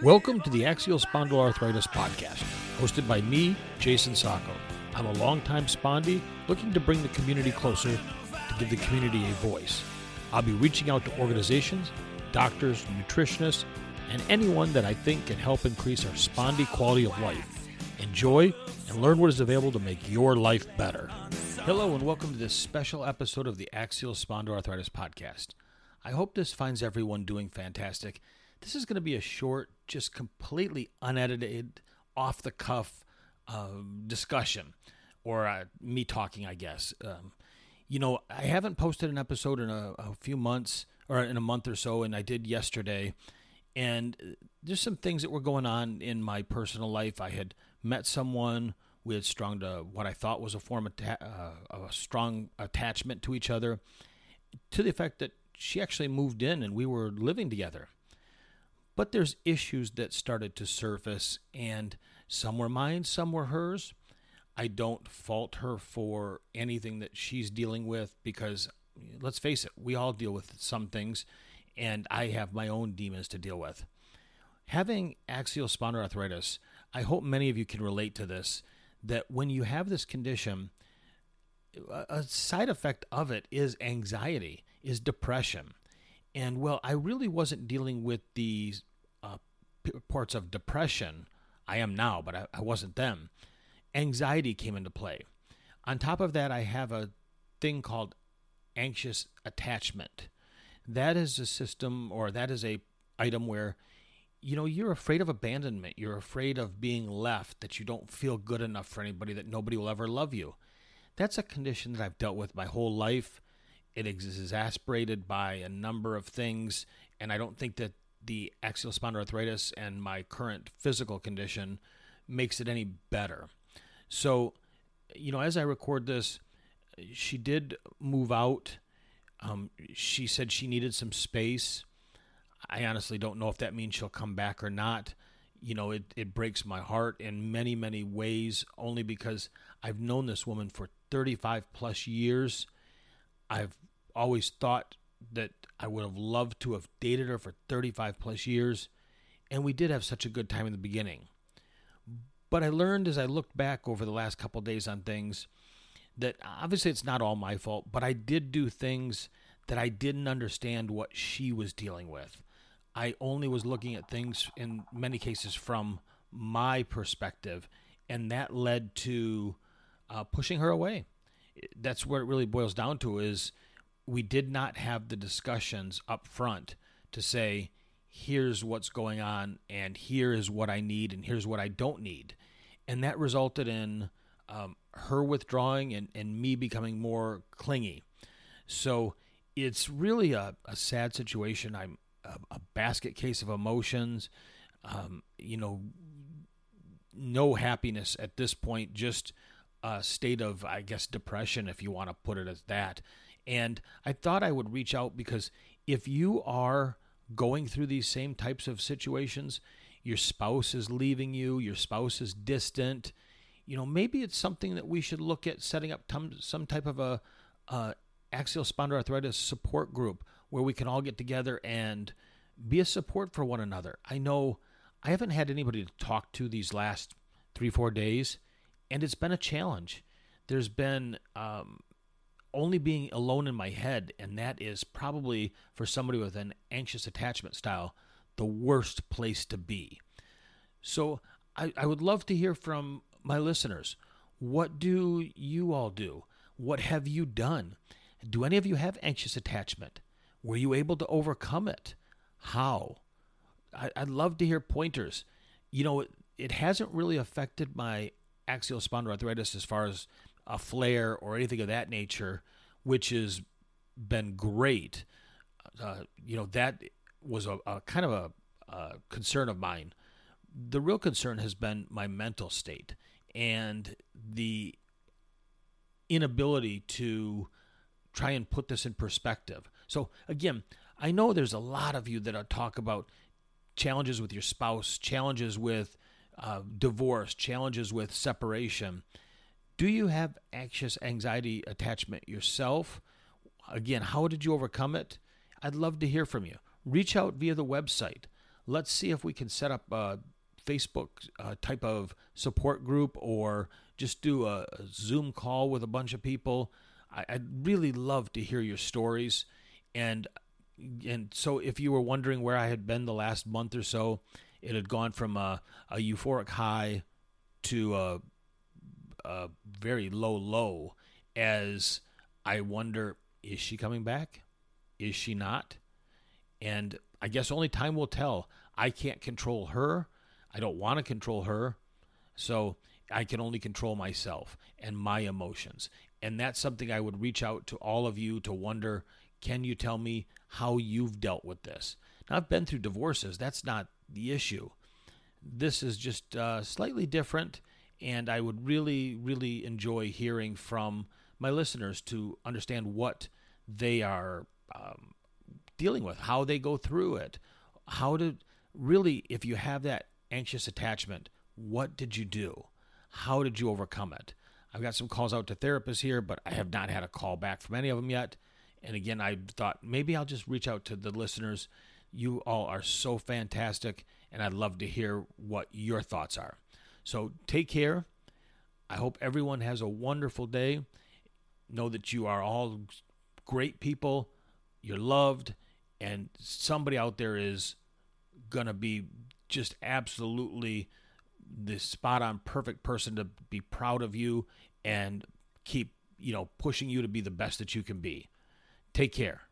Welcome to the Axial Spondyloarthritis Podcast, hosted by me, Jason Sacco. I'm a longtime spondy looking to bring the community closer to give the community a voice. I'll be reaching out to organizations, doctors, nutritionists, and anyone that I think can help increase our spondy quality of life. Enjoy and learn what is available to make your life better. Hello, and welcome to this special episode of the Axial Spondyloarthritis Podcast. I hope this finds everyone doing fantastic. This is going to be a short, just completely unedited, off the cuff uh, discussion, or uh, me talking, I guess. Um, you know, I haven't posted an episode in a, a few months or in a month or so, and I did yesterday. And uh, there's some things that were going on in my personal life. I had met someone we had strung to what I thought was a form of, ta- uh, a strong attachment to each other, to the effect that she actually moved in and we were living together. But there's issues that started to surface, and some were mine, some were hers. I don't fault her for anything that she's dealing with because, let's face it, we all deal with some things, and I have my own demons to deal with. Having axial spondyloarthritis, I hope many of you can relate to this that when you have this condition, a side effect of it is anxiety, is depression. And well, I really wasn't dealing with these uh, parts of depression. I am now, but I, I wasn't then. Anxiety came into play. On top of that, I have a thing called anxious attachment. That is a system, or that is a item where you know, you're afraid of abandonment. You're afraid of being left, that you don't feel good enough for anybody, that nobody will ever love you. That's a condition that I've dealt with my whole life. It is exasperated by a number of things, and I don't think that the axial spondyloarthritis and my current physical condition makes it any better. So, you know, as I record this, she did move out. Um, she said she needed some space I honestly don't know if that means she'll come back or not. You know, it, it breaks my heart in many, many ways, only because I've known this woman for 35 plus years. I've always thought that I would have loved to have dated her for 35 plus years, and we did have such a good time in the beginning. But I learned as I looked back over the last couple days on things that obviously it's not all my fault, but I did do things that I didn't understand what she was dealing with. I only was looking at things in many cases from my perspective, and that led to uh, pushing her away. That's what it really boils down to: is we did not have the discussions up front to say, "Here's what's going on, and here is what I need, and here's what I don't need," and that resulted in um, her withdrawing and, and me becoming more clingy. So it's really a, a sad situation. I'm a, a basket case of emotions. Um, you know, no happiness at this point, just a state of, I guess, depression, if you want to put it as that. And I thought I would reach out because if you are going through these same types of situations, your spouse is leaving you, your spouse is distant, you know, maybe it's something that we should look at setting up some type of a axial spondyloarthritis support group where we can all get together and be a support for one another. I know I haven't had anybody to talk to these last three, four days, and it's been a challenge. There's been um, only being alone in my head, and that is probably for somebody with an anxious attachment style the worst place to be. So I, I would love to hear from my listeners. What do you all do? What have you done? Do any of you have anxious attachment? Were you able to overcome it? How? I, would love to hear pointers. You know, it, hasn't really affected my axial spondyloarthritis as far as a flare or anything of that nature, which has been great. Uh, you know, that was a, a kind of a, a concern of mine. The real concern has been my mental state and the inability to try and put this in perspective. So, again, I know there's a lot of you that talk about challenges with your spouse, challenges with uh, divorce, challenges with separation. Do you have anxious anxiety attachment yourself? Again, how did you overcome it? I'd love to hear from you. Reach out via the website. Let's see if we can set up a Facebook uh, type of support group or just do a, a Zoom call with a bunch of people. I, I'd really love to hear your stories. And and so if you were wondering where I had been the last month or so, it had gone from a, a euphoric high to a, a very low low as I wonder is she coming back? Is she not? And I guess only time will tell. I can't control her. I don't want to control her. So I can only control myself and my emotions. And that's something I would reach out to all of you to wonder can you tell me how you've dealt with this? Now, I've been through divorces. That's not the issue. This is just uh, slightly different. And I would really, really enjoy hearing from my listeners to understand what they are um, dealing with, how they go through it, how to really, if you have that anxious attachment, what did you do? How did you overcome it? I've got some calls out to therapists here, but I have not had a call back from any of them yet. And again, I thought maybe I'll just reach out to the listeners. You all are so fantastic, and I'd love to hear what your thoughts are. So take care. I hope everyone has a wonderful day. Know that you are all great people. You're loved, and somebody out there is going to be just absolutely the spot on perfect person to be proud of you and keep, you know, pushing you to be the best that you can be. Take care.